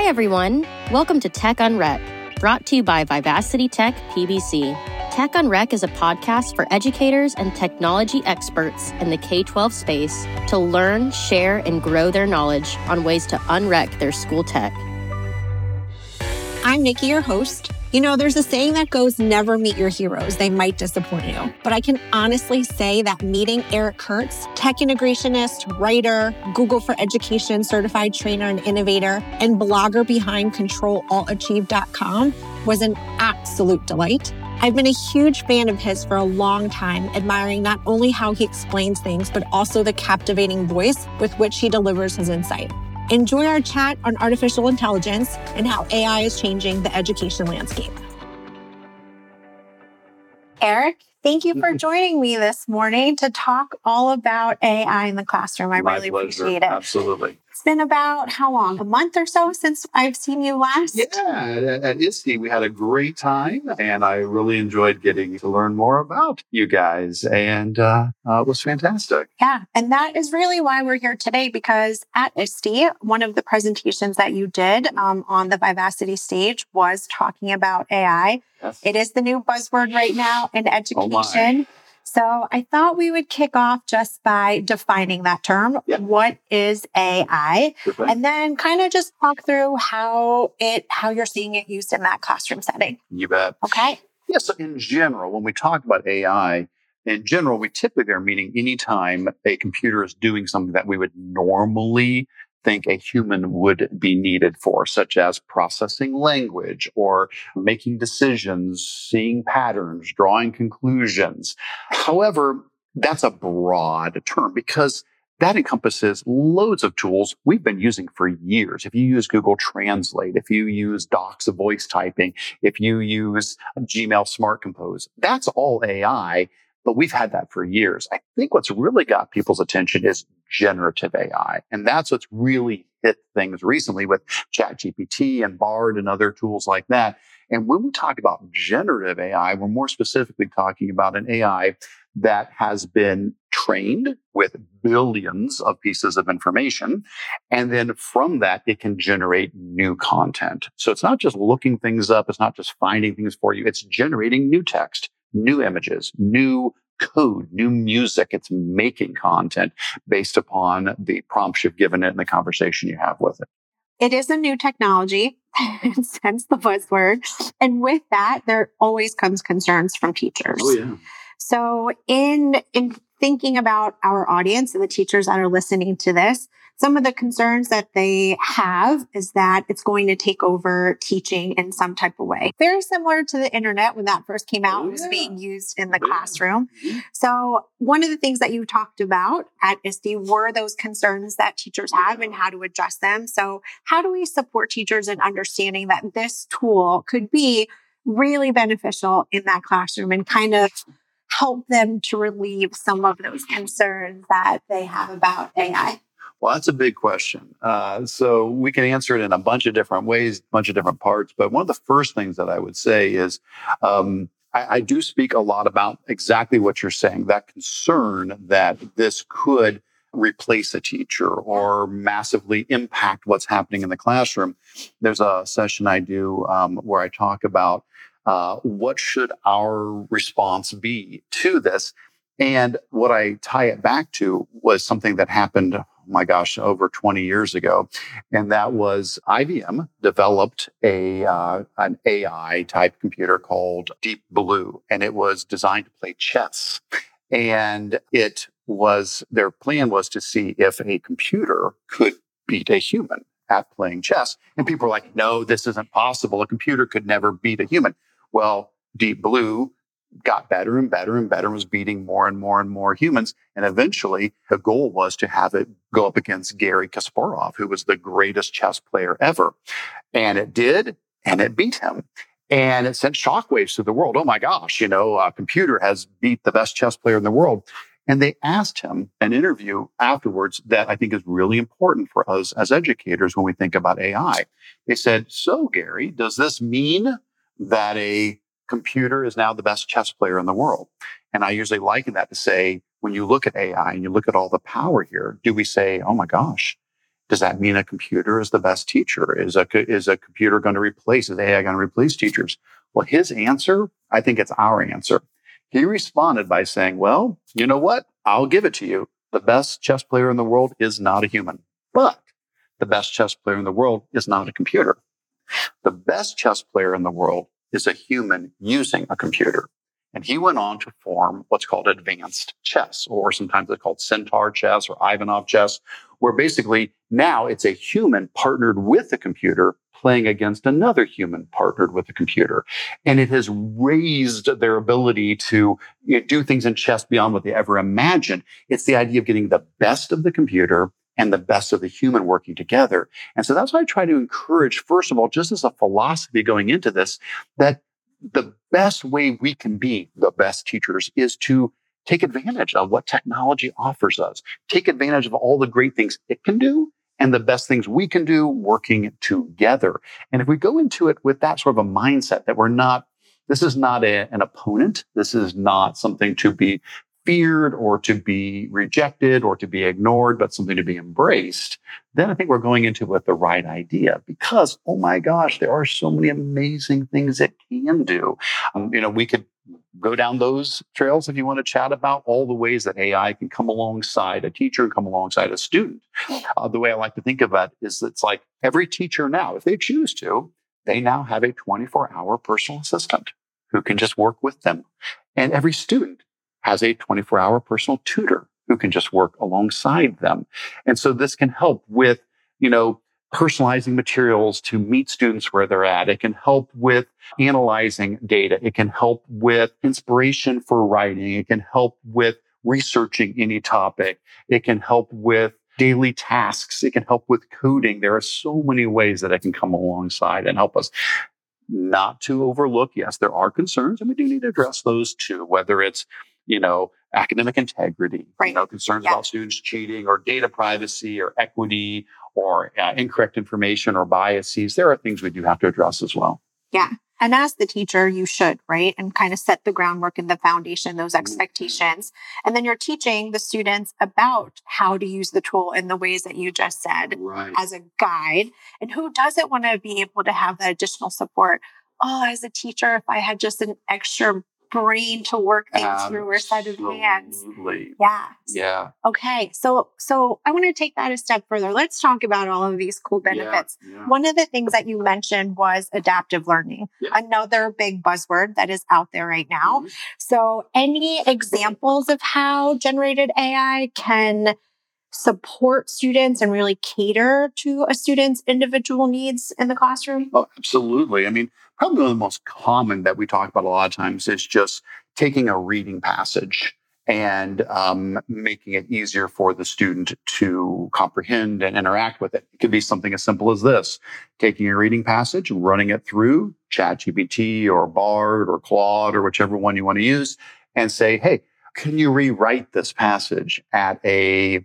Hi, everyone. Welcome to Tech Unwreck, brought to you by Vivacity Tech PBC. Tech Unwreck is a podcast for educators and technology experts in the K 12 space to learn, share, and grow their knowledge on ways to unwreck their school tech. I'm Nikki, your host. You know, there's a saying that goes never meet your heroes. They might disappoint you. But I can honestly say that meeting Eric Curts, tech integrationist, writer, Google for Education certified trainer and innovator, and blogger behind controlaltachieve.com was an absolute delight. I've been a huge fan of his for a long time, admiring not only how he explains things, but also the captivating voice with which he delivers his insight. Enjoy our chat on artificial intelligence and how AI is changing the education landscape. Eric, thank you for joining me this morning to talk all about AI in the classroom. I My really pleasure. appreciate it. Absolutely. It's been about how long? A month or so since I've seen you last? Yeah, at, ISTE, we had a great time, and I really enjoyed getting to learn more about you guys, and uh, uh, it was fantastic. Yeah, and that is really why we're here today because at ISTE, one of the presentations that you did um, on the Vivacity stage was talking about AI. Yes. It is the new buzzword right now in Oh so I thought we would kick off just by defining that term. Yeah. What is AI? And then kind of just talk through how it how you're seeing it used in that classroom setting. you bet. Okay. Yeah, so in general, when we talk about AI, in general, we typically are meaning anytime a computer is doing something that we would normally think a human would be needed for, such as processing language or making decisions, seeing patterns, drawing conclusions. However, that's a broad term because that encompasses loads of tools we've been using for years. If you use Google Translate, if you use Docs voice typing, if you use Gmail Smart Compose, that's all AI, but we've had that for years. I think what's really got people's attention is generative AI. And that's what's really hit things recently with ChatGPT and Bard and other tools like that. And when we talk about generative AI, we're more specifically talking about an AI that has been trained with billions of pieces of information. And then from that, it can generate new content. So it's not just looking things up. It's not just finding things for you. It's generating new text, new images, new code, new music. It's making content based upon the prompts you've given it and the conversation you have with it. It is a new technology, hence the buzzword. And with that, there always comes concerns from teachers. Oh, yeah. So in in thinking about our audience and the teachers that are listening to this, some of the concerns that they have is that it's going to take over teaching in some type of way. Very similar to the internet when that first came out Oh, was being used in the Yeah. classroom. Mhm. So one of the things that you talked about at ISTE were those concerns that teachers have and how to address them. So how do we support teachers in understanding that this tool could be really beneficial in that classroom and kind of help them to relieve some of those concerns that they have about AI? Well, that's a big question. Uh, so we can answer it in a bunch of different ways, a bunch of different parts. But one of the first things that I would say is um, I, I do speak a lot about exactly what you're saying that concern that this could replace a teacher or massively impact what's happening in the classroom. There's a session I do um, where I talk about uh, what should our response be to this. And what I tie it back to was something that happened, oh my gosh, over 20 years ago. And that was IBM developed a, uh, an AI type computer called Deep Blue, and it was designed to play chess. And it was, their plan was to see if a computer could beat a human at playing chess. And people were like, no, this isn't possible. A computer could never beat a human. Well, Deep Blue got better and better and better, and was beating more and more and more humans. And eventually the goal was to have it go up against Garry Kasparov, who was the greatest chess player ever. And it did, and it beat him. And it sent shockwaves through the world. Oh my gosh, you know, a computer has beat the best chess player in the world. And they asked him an interview afterwards that I think is really important for us as educators when we think about AI. They said, So, Gary, does this mean that a computer is now the best chess player in the world? And I usually liken that to say, when you look at AI and you look at all the power here, do we say, oh my gosh, Does that mean a computer is the best teacher? Is a, is a computer going to replace, is AI going to replace teachers? Well, his answer, I think it's our answer. He responded by saying, well, you know what? I'll give it to you. The best chess player in the world is not a human, but the best chess player in the world is not a computer. The best chess player in the world is a human using a computer. And he went on to form what's called advanced chess, or sometimes it's called centaur chess or Ivanov chess, where basically now it's a human partnered with a computer playing against another human partnered with a computer. And it has raised their ability to you know, do things in chess beyond what they ever imagined. It's the idea of getting the best of the computer and the best of the human working together. And so that's why I try to encourage, first of all, just as a philosophy going into this, that the best way we can be the best teachers is to take advantage of what technology offers us, take advantage of all the great things it can do and the best things we can do working together. And if we go into it with that sort of a mindset that we're not, this is not a, an opponent. This is not something to be feared or to be rejected or to be ignored, but something to be embraced, then I think we're going into it with the right idea because, oh my gosh, there are so many amazing things it can do. Um, you know, we could go down those trails if you want to chat about all the ways that AI can come alongside a teacher and come alongside a student. Uh, the way I like to think of it is it's like every teacher now, if they choose to, they now have a 24 hour personal assistant who can just work with them. And every student has a 24 hour personal tutor who can just work alongside them. And so this can help with, you know, personalizing materials to meet students where they're at. It can help with analyzing data. It can help with inspiration for writing. It can help with researching any topic. It can help with daily tasks. It can help with coding. There are so many ways that it can come alongside and help us not to overlook. Yes, there are concerns and we do need to address those too, whether it's you know, academic integrity, right. you know, concerns yeah. about students cheating or data privacy or equity or uh, incorrect information or biases. There are things we do have to address as well. Yeah. And as the teacher, you should, right? And kind of set the groundwork and the foundation, those mm-hmm. expectations. And then you're teaching the students about how to use the tool in the ways that you just said right. as a guide. And who doesn't want to be able to have that additional support? Oh, as a teacher, if I had just an extra brain to work things Absolutely. through our set of hands. Yeah. Yeah. Okay. So so I want to take that a step further. Let's talk about all of these cool benefits. Yeah, yeah. One of the things that you mentioned was adaptive learning. Yeah. Another big buzzword that is out there right now. Mm-hmm. So any examples of how generated AI can support students and really cater to a student's individual needs in the classroom? Oh, absolutely. I mean, probably one of the most common that we talk about a lot of times is just taking a reading passage and um, making it easier for the student to comprehend and interact with it. It could be something as simple as this taking a reading passage, running it through ChatGPT or Bard or Claude or whichever one you want to use, and say, hey, can you rewrite this passage at a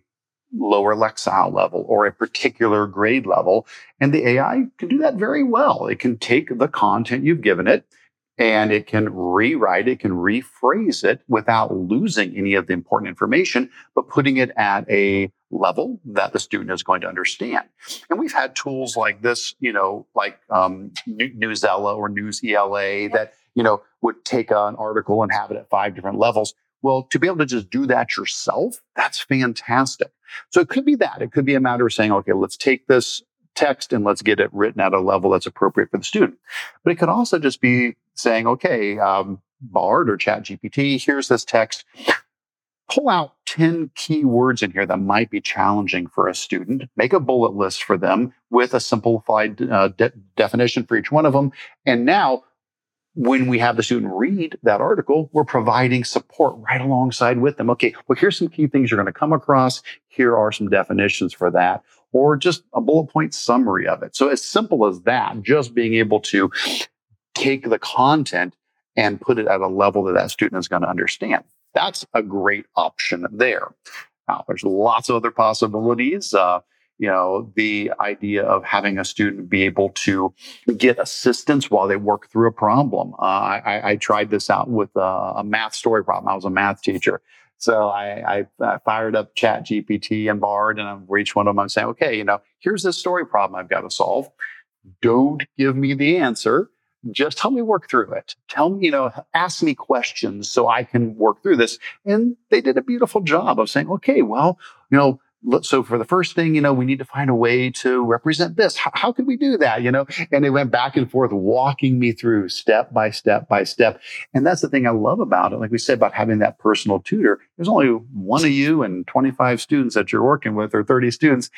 lower Lexile level or a particular grade level. And the AI can do that very well. It can take the content you've given it and it can rewrite it, can rephrase it without losing any of the important information, but putting it at a level that the student is going to understand. And we've had tools like this, you know, like um, Newsela or News ELA that, you know, would take an article and have it at five different levels. Well, to be able to just do that yourself, that's fantastic. So it could be that. It could be a matter of saying, okay, let's take this text and let's get it written at a level that's appropriate for the student. But it could also just be saying, okay, um, Bard or Chat GPT, here's this text. Pull out 10 key words in here that might be challenging for a student. Make a bullet list for them with a simplified uh, de- definition for each one of them. And now when we have the student read that article, we're providing support right alongside with them. Okay, well, here's some key things you're going to come across. Here are some definitions for that, or just a bullet point summary of it. So, as simple as that, just being able to take the content and put it at a level that that student is going to understand. That's a great option there. Now, there's lots of other possibilities. Uh, you know, the idea of having a student be able to get assistance while they work through a problem. Uh, I, I, tried this out with a, a, math story problem. I was a math teacher. So I, I, I fired up Chat GPT and Bard, and I'm each one of them. I'm saying, okay, you know, here's this story problem I've got to solve. Don't give me the answer. Just help me work through it. Tell me, you know, ask me questions so I can work through this. And they did a beautiful job of saying, okay, well, you know, so for the first thing, you know, we need to find a way to represent this. How, how could we do that? You know, and they went back and forth, walking me through step by step by step. And that's the thing I love about it. Like we said about having that personal tutor, there's only one of you and 25 students that you're working with or 30 students.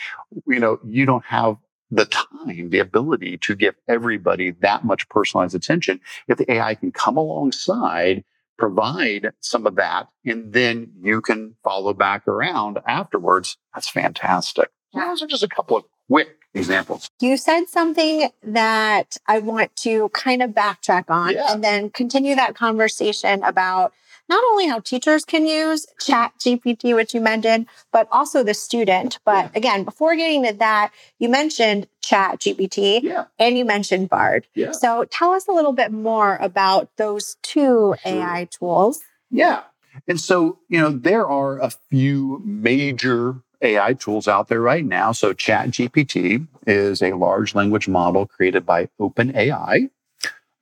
You know, you don't have the time, the ability to give everybody that much personalized attention. If the AI can come alongside provide some of that and then you can follow back around afterwards. That's fantastic. Those are just a couple of quick examples. You said something that I want to kind of backtrack on yeah. and then continue that conversation about not only how teachers can use chat GPT, which you mentioned, but also the student. But yeah. again, before getting to that, you mentioned chat GPT yeah. and you mentioned Bard. Yeah. So tell us a little bit more about those two sure. AI tools. Yeah. And so, you know, there are a few major AI tools out there right now. So Chat GPT is a large language model created by OpenAI.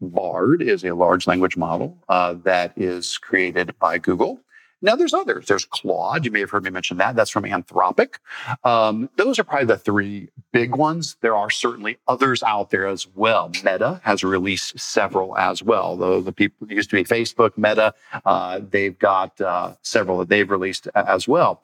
Bard is a large language model uh, that is created by Google. Now, there's others. There's Claude. You may have heard me mention that. That's from Anthropic. Um, those are probably the three big ones. There are certainly others out there as well. Meta has released several as well. Though the people used to be Facebook, Meta, uh, they've got uh, several that they've released as well.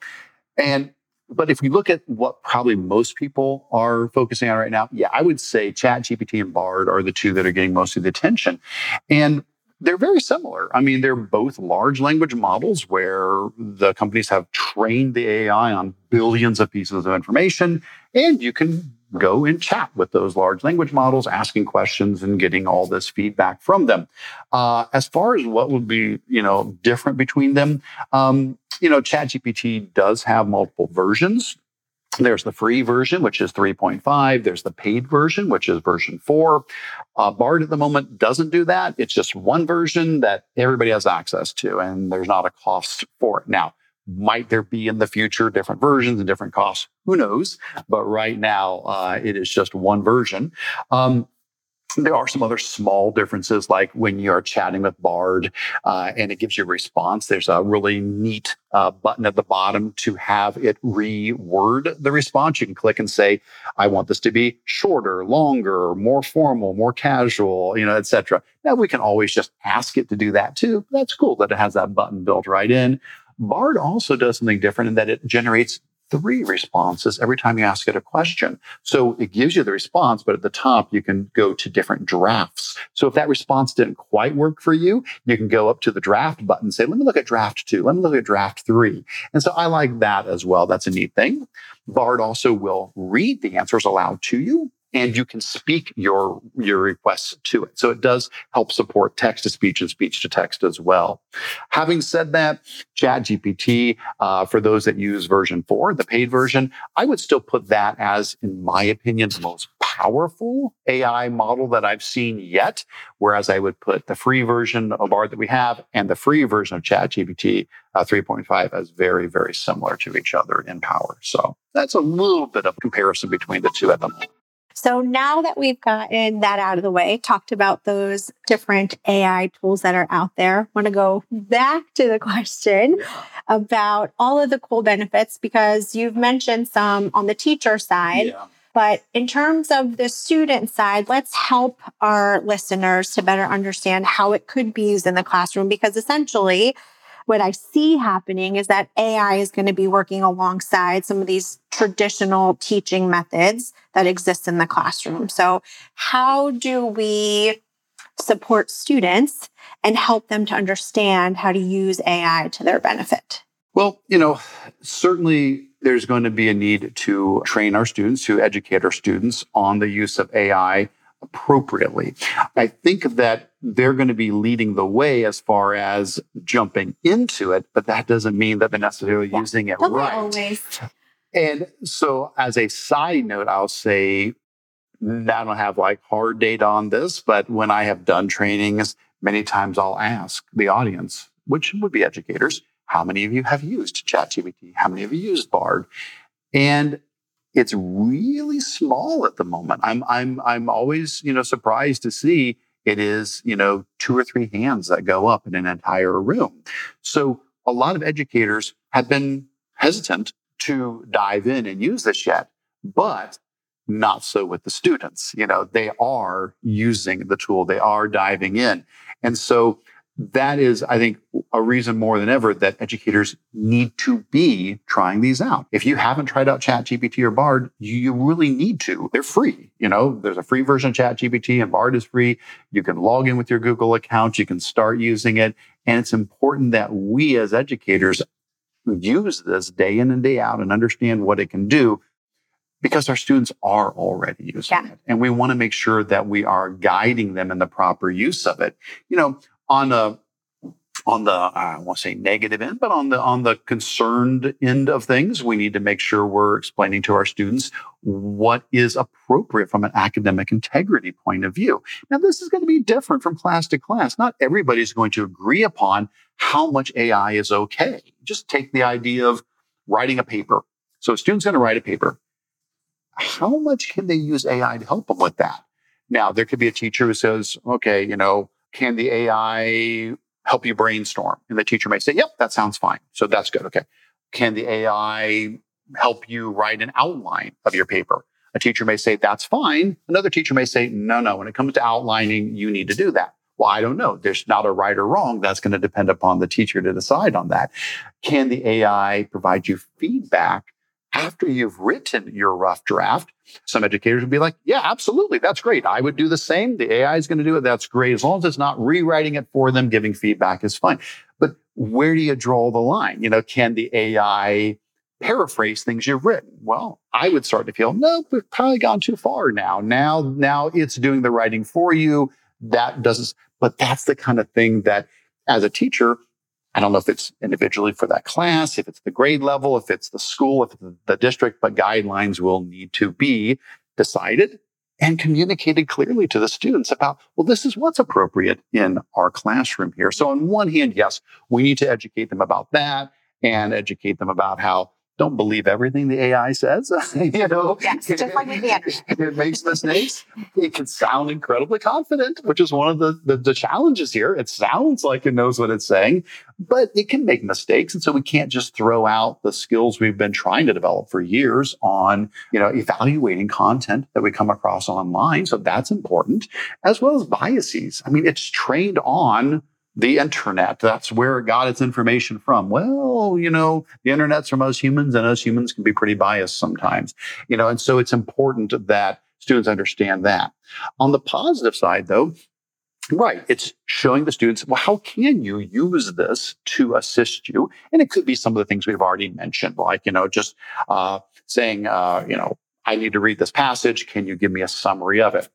And but if we look at what probably most people are focusing on right now, yeah, I would say Chat GPT and Bard are the two that are getting most of the attention. And they're very similar. I mean, they're both large language models where the companies have trained the AI on billions of pieces of information, and you can go and chat with those large language models, asking questions and getting all this feedback from them. Uh, as far as what would be, you know, different between them, um, you know, ChatGPT does have multiple versions. There's the free version, which is 3.5. There's the paid version, which is version 4. Uh, Bard at the moment doesn't do that. It's just one version that everybody has access to, and there's not a cost for it. Now, might there be in the future different versions and different costs? Who knows? But right now, uh, it is just one version. Um, there are some other small differences, like when you're chatting with Bard uh, and it gives you a response. There's a really neat uh, button at the bottom to have it reword the response. You can click and say, "I want this to be shorter, longer, more formal, more casual," you know, etc. Now we can always just ask it to do that too. That's cool that it has that button built right in. Bard also does something different in that it generates three responses every time you ask it a question. So it gives you the response, but at the top, you can go to different drafts. So if that response didn't quite work for you, you can go up to the draft button and say, let me look at draft two. Let me look at draft three. And so I like that as well. That's a neat thing. Bard also will read the answers aloud to you and you can speak your your requests to it. So it does help support text to speech and speech to text as well. Having said that, ChatGPT, uh, for those that use version four, the paid version, I would still put that as, in my opinion, the most powerful AI model that I've seen yet. Whereas I would put the free version of Bard that we have and the free version of ChatGPT uh, 3.5 as very, very similar to each other in power. So that's a little bit of comparison between the two at the moment. So now that we've gotten that out of the way, talked about those different AI tools that are out there, want to go back to the question about all of the cool benefits because you've mentioned some on the teacher side. Yeah. But in terms of the student side, let's help our listeners to better understand how it could be used in the classroom because essentially what I see happening is that AI is going to be working alongside some of these traditional teaching methods that exist in the classroom. So how do we support students and help them to understand how to use AI to their benefit? Well, you know, certainly there's going to be a need to train our students, to educate our students on the use of AI appropriately. I think that they're going to be leading the way as far as jumping into it, but that doesn't mean that they're necessarily yeah. using it right. Always. And so, as a side note, I'll say I don't have like hard data on this, but when I have done trainings, many times I'll ask the audience, which would be educators, how many of you have used ChatGPT? How many of you used Bard? And it's really small at the moment. I'm, I'm, I'm always, you know, surprised to see it is, you know, two or three hands that go up in an entire room. So a lot of educators have been hesitant to dive in and use this yet, but not so with the students. You know, they are using the tool. They are diving in. And so that is, I think, a reason more than ever that educators need to be trying these out. If you haven't tried out ChatGPT or Bard, you really need to. They're free. You know, there's a free version of ChatGPT and Bard is free. You can log in with your Google account. You can start using it. And it's important that we as educators use this day in and day out and understand what it can do because our students are already using yeah. it. And we want to make sure that we are guiding them in the proper use of it. You know, on a on the I won't say negative end, but on the on the concerned end of things, we need to make sure we're explaining to our students what is appropriate from an academic integrity point of view. Now, this is going to be different from class to class. Not everybody's going to agree upon how much AI is okay. Just take the idea of writing a paper. So a student's going to write a paper. How much can they use AI to help them with that? Now, there could be a teacher who says, okay, you know, can the AI help you brainstorm? And the teacher may say, yep, that sounds fine. So that's good. Okay. Can the AI help you write an outline of your paper? A teacher may say, that's fine. Another teacher may say, no, no, when it comes to outlining, you need to do that. Well, I don't know. There's not a right or wrong. That's going to depend upon the teacher to decide on that. Can the AI provide you feedback after you've written your rough draft, some educators would be like, yeah, absolutely. That's great. I would do the same. The AI is going to do it. That's great. As long as it's not rewriting it for them, giving feedback is fine. But where do you draw the line? You know, can the AI paraphrase things you've written? Well, I would start to feel, no, we've probably gone too far now. Now, now it's doing the writing for you. That doesn't, but that's the kind of thing that as a teacher, I don't know if it's individually for that class, if it's the grade level, if it's the school, if it's the district, but guidelines will need to be decided and communicated clearly to the students about, well, this is what's appropriate in our classroom here. So on one hand, yes, we need to educate them about that and educate them about how don't believe everything the AI says. you know, yes, just like with the it makes mistakes. It can sound incredibly confident, which is one of the, the, the challenges here. It sounds like it knows what it's saying, but it can make mistakes. And so we can't just throw out the skills we've been trying to develop for years on, you know, evaluating content that we come across online. So that's important, as well as biases. I mean, it's trained on the internet. That's where it got its information from. Well, you know, the internet's from us humans and us humans can be pretty biased sometimes, you know, and so it's important that students understand that. On the positive side, though, Right. It's showing the students, well, how can you use this to assist you? And it could be some of the things we've already mentioned, like, you know, just uh, saying, uh, you know, I need to read this passage. Can you give me a summary of it?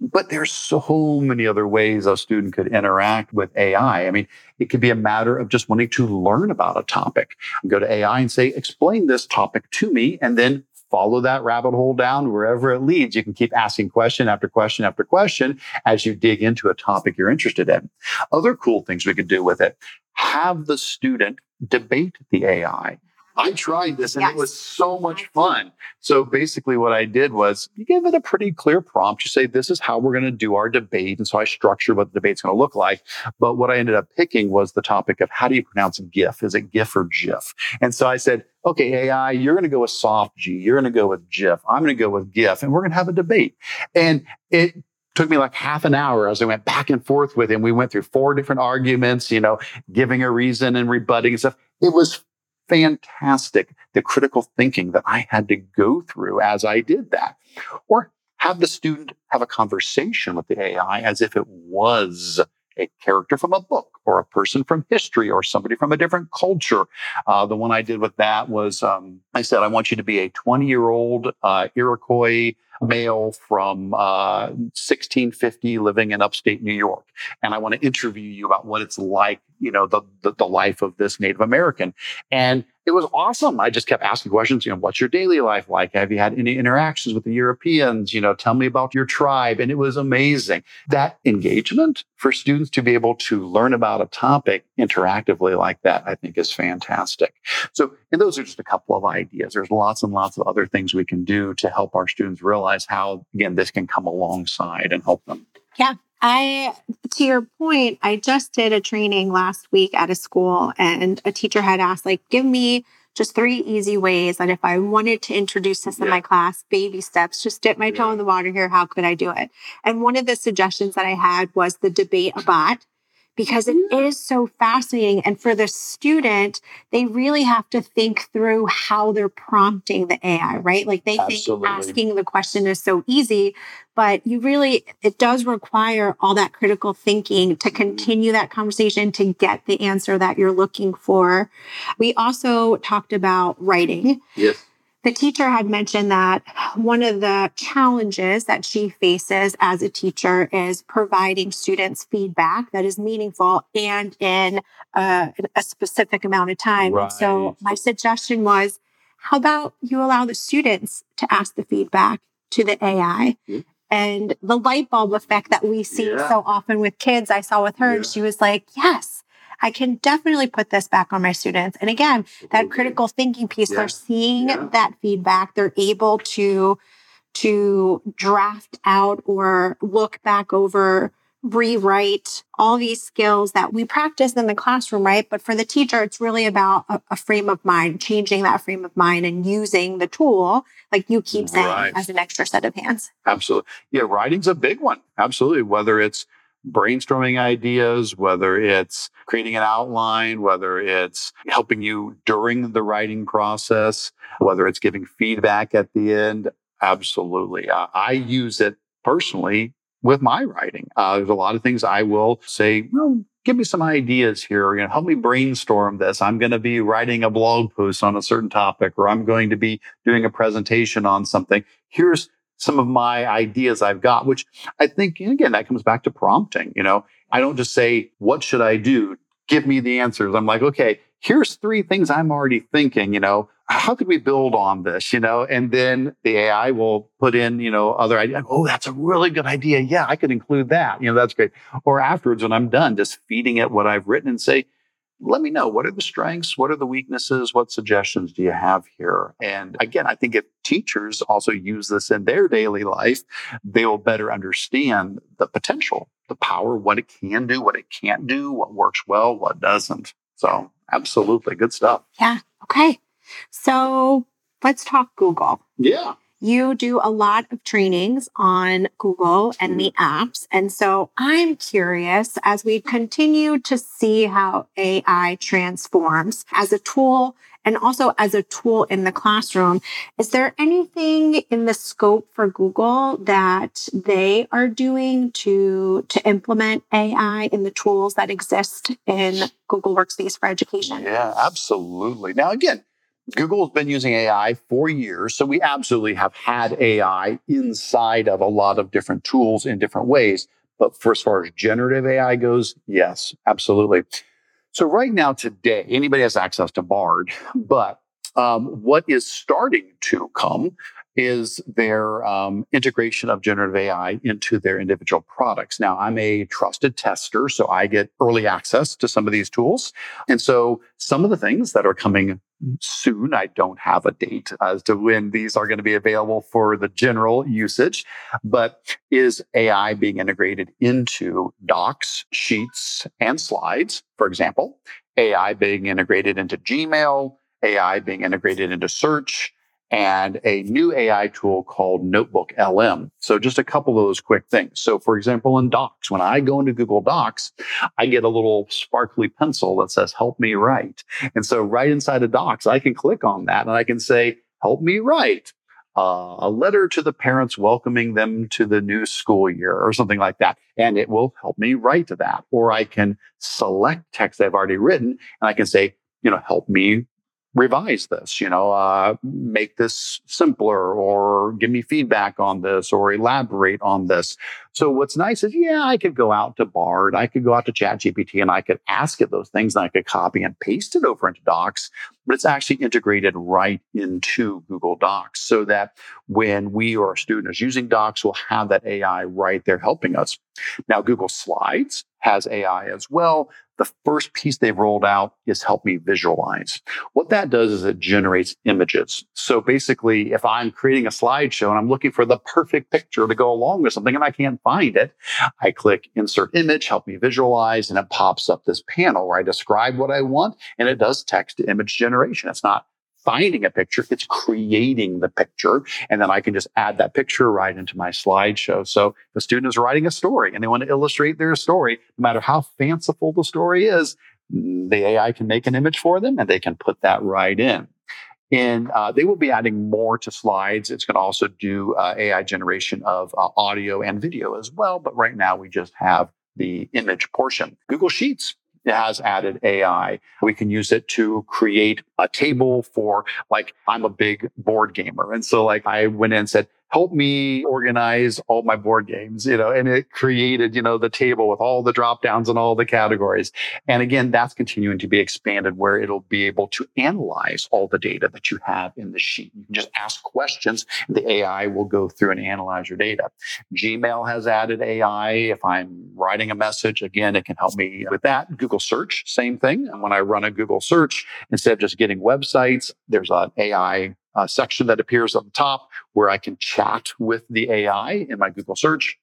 But there's so many other ways a student could interact with AI. I mean, it could be a matter of just wanting to learn about a topic. Go to AI and say, explain this topic to me, and then follow that rabbit hole down wherever it leads. You can keep asking question after question after question as you dig into a topic you're interested in. Other cool things we could do with it. Have the student debate the AI. I tried this and yes. it was so much fun. So basically what I did was you give it a pretty clear prompt. You say, this is how we're going to do our debate. And so I structured what the debate's going to look like. But what I ended up picking was the topic of how do you pronounce GIF? Is it GIF or GIF? And so I said, okay, AI, you're going to go with soft G. You're going to go with GIF. I'm going to go with GIF and we're going to have a debate. And it took me like half an hour as I went back and forth with him. We went through four different arguments, you know, giving a reason and rebutting and stuff. It was fantastic the critical thinking that I had to go through as I did that. Or have the student have a conversation with the AI as if it was a character from a book or a person from history or somebody from a different culture. Uh, the one I did with that was um, I said, I want you to be a 20 year old uh, Iroquois male from uh, 1650 living in upstate New York. And I want to interview you about what it's like, you know, the, the, the life of this Native American. And it was awesome. I just kept asking questions, you know, what's your daily life like? Have you had any interactions with the Europeans? You know, tell me about your tribe. And it was amazing. That engagement for students to be able to learn about a topic interactively like that, I think is fantastic. So, and those are just a couple of ideas. There's lots and lots of other things we can do to help our students realize how, again, this can come alongside and help them. Yeah. I, to your point, I just did a training last week at a school and a teacher had asked, like, give me just three easy ways that if I wanted to introduce this yeah. in my class, baby steps, just dip my toe in the water here. How could I do it? And one of the suggestions that I had was the debate a bot because it is so fascinating. And for the student, they really have to think through how they're prompting the AI, right? Like they Absolutely. think asking the question is so easy, but you really, it does require all that critical thinking to mm-hmm. continue that conversation to get the answer that you're looking for. We also talked about writing. Yes the teacher had mentioned that one of the challenges that she faces as a teacher is providing students feedback that is meaningful and in a, a specific amount of time. Right. So my suggestion was, how about you allow the students to ask the feedback to the AI? Mm-hmm. And the light bulb effect that we see yeah. so often with kids, I saw with her, yeah. and she was like, yes, I can definitely put this back on my students. And again, that critical thinking piece, yeah. they're seeing yeah. that feedback. They're able to, to draft out or look back over rewrite all these skills that we practice in the classroom, right? But for the teacher, it's really about a, a, frame of mind, changing that frame of mind and using the tool, like you keep saying, right. as an extra set of hands. Absolutely. Yeah, writing's a big one. Absolutely. Whether it's brainstorming ideas, whether it's creating an outline, whether it's helping you during the writing process, whether it's giving feedback at the end. Absolutely. I use it personally with my writing. Uh, there's a lot of things I will say, well, give me some ideas here. You know, help me brainstorm this. I'm going to be writing a blog post on a certain topic, or I'm going to be doing a presentation on something. Here's some of my ideas I've got, which I think, again, that comes back to prompting. You know, I don't just say, what should I do? Give me the answers. I'm like, okay, here's three things I'm already thinking, you know, how could we build on this, you know? And then the AI will put in, you know, other ideas. Oh, that's a really good idea. Yeah, I could include that. You know, that's great. Or afterwards, when I'm done, just feeding it what I've written and say, let me know. What are the strengths? What are the weaknesses? What suggestions do you have here? And again i think if teachers also use this in their daily life they will better understand the potential the power what it can do what it can't do what works well what doesn't. So absolutely. Good stuff. Yeah. Okay. So let's talk google. Yeah you do a lot of trainings on Google and the mm-hmm. apps. And so I'm curious as we continue to see how AI transforms as a tool and also as a tool in the classroom, is there anything in the scope for Google that they are doing to, to implement AI in the tools that exist in Google Workspace for Education? Yeah, absolutely. Now, again, Google's been using AI for years. So we absolutely have had AI inside of a lot of different tools in different ways. But for as far as generative AI goes, yes, absolutely. So right now, today, anybody has access to Bard, but um, what is starting to come is their um, integration of generative AI into their individual products. Now, I'm a trusted tester, so I get early access to some of these tools. And so some of the things that are coming soon. I don't have a date as to when these are going to be available for the general usage, but is AI being integrated into docs, sheets, and slides, for example, AI being integrated into Gmail, AI being integrated into search, and a new AI tool called Notebook LM. So just a couple of those quick things. So for example, in Docs, when I go into Google Docs, I get a little sparkly pencil that says, help me write. And so right inside of Docs, I can click on that and I can say, help me write. Uh, a letter to the parents welcoming them to the new school year or something like that. And it will help me write to that. Or I can select text I've already written and I can say, you know, help me revise this, you know, uh, make this simpler or give me feedback on this or elaborate on this. So what's nice is, yeah, I could go out to Bard, I could go out to ChatGPT and I could ask it those things and I could copy and paste it over into Docs, but it's actually integrated right into Google Docs so that when we or a student is using Docs, we'll have that AI right there helping us. Now, Google Slides has AI as well. The first piece they've rolled out is help me visualize. What that does is it generates images. So basically, if I'm creating a slideshow and I'm looking for the perfect picture to go along with something and I can't find it, I click insert image, help me visualize, and it pops up this panel where I describe what I want and it does text to image generation. It's not finding a picture, it's creating the picture. And then I can just add that picture right into my slideshow. So if a student is writing a story and they want to illustrate their story, no matter how fanciful the story is, the AI can make an image for them and they can put that right in. And uh, they will be adding more to slides. It's going to also do uh, AI generation of uh, audio and video as well. But right now we just have the image portion. Google Sheets has added AI. We can use it to create a table for like, I'm a big board gamer. And so like I went in and said, help me organize all my board games, you know, and it created, you know, the table with all the drop downs and all the categories. And again, that's continuing to be expanded where it'll be able to analyze all the data that you have in the sheet. You can just ask questions. The AI will go through and analyze your data. Gmail has added AI. If I'm writing a message, again, it can help me with that. Google search, same thing. And when I run a Google search, instead of just getting websites, there's an AI uh, section that appears on the top where I can chat with the AI in my Google search.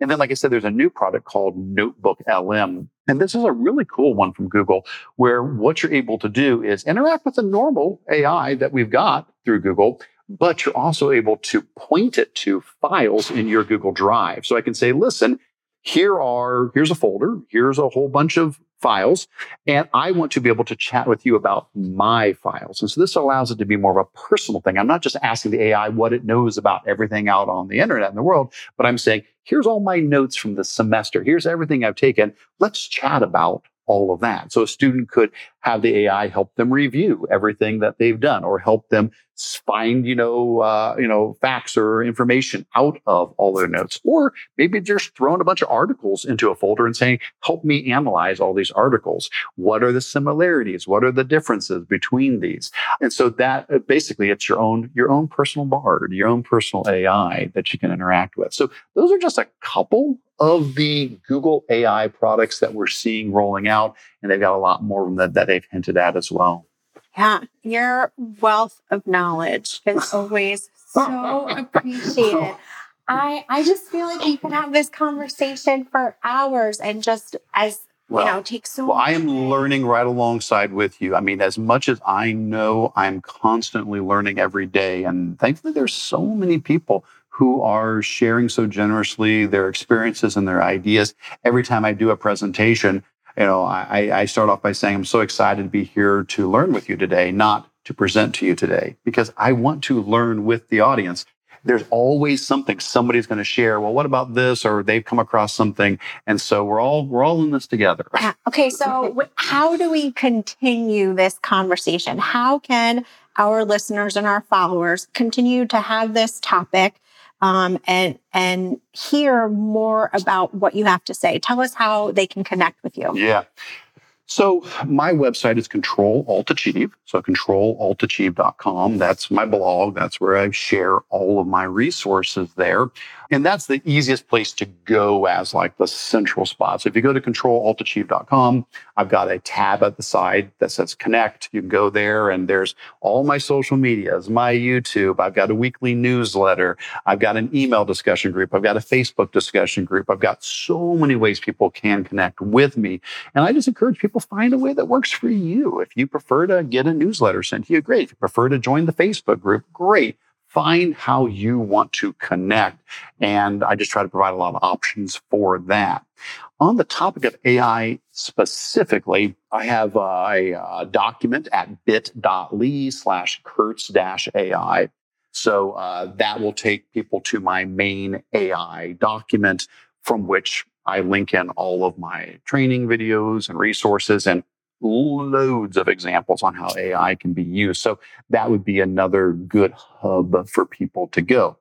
And then, like I said, there's a new product called Notebook LM. And this is a really cool one from Google where what you're able to do is interact with the normal AI that we've got through Google, but you're also able to point it to files in your Google Drive. So I can say, listen, here are, here's a folder, here's a whole bunch of files, and I want to be able to chat with you about my files. And so this allows it to be more of a personal thing. I'm not just asking the AI what it knows about everything out on the internet in the world, but I'm saying, here's all my notes from the semester. Here's everything I've taken. Let's chat about all of that. So a student could have the AI help them review everything that they've done or help them find, you know, uh, you know, facts or information out of all their notes. Or maybe just throwing a bunch of articles into a folder and saying, help me analyze all these articles. What are the similarities? What are the differences between these? And so that uh, basically it's your own, your own personal bard, your own personal AI that you can interact with. So those are just a couple of the Google AI products that we're seeing rolling out. And they've got a lot more of them that, that they've hinted at as well. Yeah, your wealth of knowledge is always so appreciated. I I just feel like we could have this conversation for hours and just as well, you know, take so well, I am learning right alongside with you. I mean, as much as I know, I'm constantly learning every day. And thankfully there's so many people who are sharing so generously their experiences and their ideas. Every time I do a presentation, you know, I, I start off by saying, I'm so excited to be here to learn with you today, not to present to you today, because I want to learn with the audience. There's always something somebody's going to share. Well, what about this? Or they've come across something. And so we're all, we're all in this together. Yeah. Okay. So how do we continue this conversation? How can our listeners and our followers continue to have this topic um, and and hear more about what you have to say. Tell us how they can connect with you. Yeah. So my website is Control Alt Achieve. So controlaltachieve.com. That's my blog. That's where I share all of my resources there. And that's the easiest place to go as like the central spot. So if you go to controlaltachieve.com, I've got a tab at the side that says connect. You can go there and there's all my social medias, my YouTube. I've got a weekly newsletter. I've got an email discussion group. I've got a Facebook discussion group. I've got so many ways people can connect with me. And I just encourage people find a way that works for you. If you prefer to get a newsletter sent to you, great. If you prefer to join the Facebook group, great find how you want to connect. And I just try to provide a lot of options for that. On the topic of AI specifically, I have a, a document at bit.ly slash Curts AI. So uh, that will take people to my main AI document from which I link in all of my training videos and resources. And loads of examples on how AI can be used. So that would be another good hub for people to go.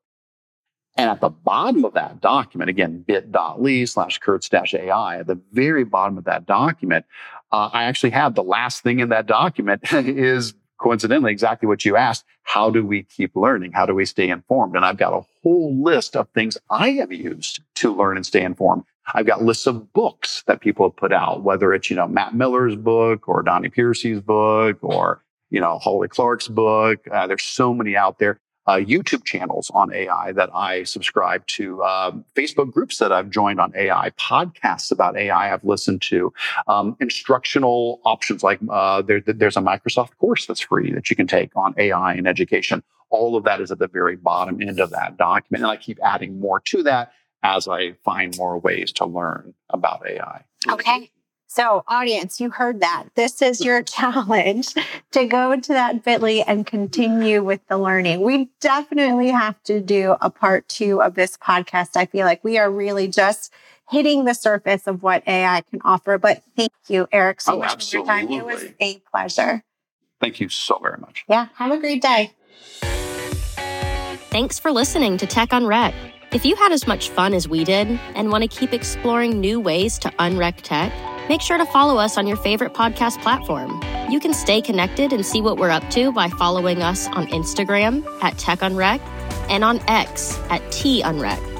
And at the bottom of that document, again, bit.ly slash Curts AI, at the very bottom of that document, uh, I actually have the last thing in that document is coincidentally exactly what you asked. How do we keep learning? How do we stay informed? And I've got a whole list of things I have used to learn and stay informed. I've got lists of books that people have put out, whether it's, you know, Matt Miller's book or Donnie Piercey's book or, you know, Holly Clark's book. Uh, there's so many out there uh, YouTube channels on AI that I subscribe to, uh, Facebook groups that I've joined on AI, podcasts about AI I've listened to, um, instructional options like uh, there, there's a Microsoft course that's free that you can take on AI and education. All of that is at the very bottom end of that document. And I keep adding more to that as I find more ways to learn about AI. Okay. So, audience, you heard that. This is your challenge to go to that bit.ly and continue with the learning. We definitely have to do a part two of this podcast. I feel like we are really just hitting the surface of what AI can offer. But thank you, Eric, so oh, much absolutely. for your time. It was a pleasure. Thank you so very much. Yeah. Have a great day. Thanks for listening to Tech Unwrecked. If you had as much fun as we did and want to keep exploring new ways to unwreck tech, Make sure to follow us on your favorite podcast platform. You can stay connected and see what we're up to by following us on Instagram at Tech Unwreck and on X at T Unwreck.